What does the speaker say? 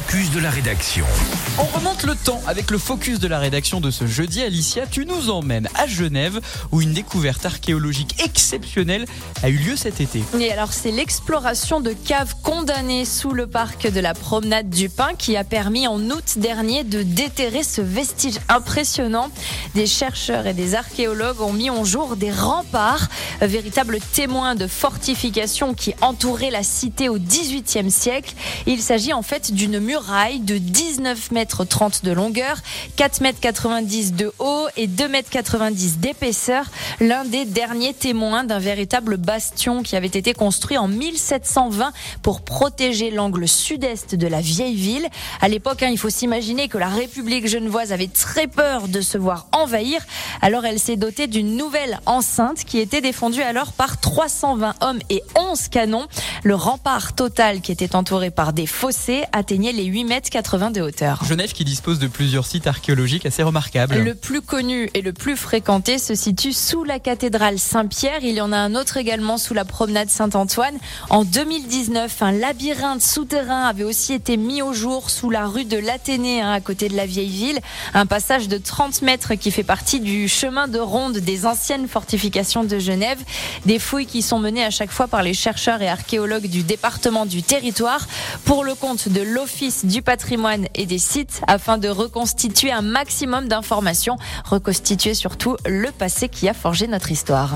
focus de la rédaction. On remonte le temps avec le focus de la rédaction de ce jeudi. Alicia, tu nous emmènes à Genève où une découverte archéologique exceptionnelle a eu lieu cet été. Et alors c'est l'exploration de caves condamnées sous le parc de la promenade du Pin qui a permis en août dernier de déterrer ce vestige impressionnant. Des chercheurs et des archéologues ont mis en jour des remparts, véritables témoins de fortifications qui entouraient la cité au XVIIIe siècle. Il s'agit en fait d'une muraille de 19 mètres 30 de longueur, 4 mètres 90 de haut et 2 mètres 90 d'épaisseur. L'un des derniers témoins d'un véritable bastion qui avait été construit en 1720 pour protéger l'angle sud-est de la vieille ville. À l'époque, hein, il faut s'imaginer que la République genevoise avait très peur de se voir envahir. Alors elle s'est dotée d'une nouvelle enceinte qui était défendue alors par 320 hommes et 11 canons. Le rempart total qui était entouré par des fossés atteignait les 8 mètres 80 de hauteur. Genève qui dispose de plusieurs sites archéologiques assez remarquables. Le plus connu et le plus fréquenté se situe sous la cathédrale Saint-Pierre. Il y en a un autre également sous la promenade Saint-Antoine. En 2019, un labyrinthe souterrain avait aussi été mis au jour sous la rue de l'Athénée, hein, à côté de la vieille ville. Un passage de 30 mètres qui fait partie du chemin de ronde des anciennes fortifications de Genève. Des fouilles qui sont menées à chaque fois par les chercheurs et archéologues du département du territoire pour le compte de du patrimoine et des sites afin de reconstituer un maximum d'informations, reconstituer surtout le passé qui a forgé notre histoire.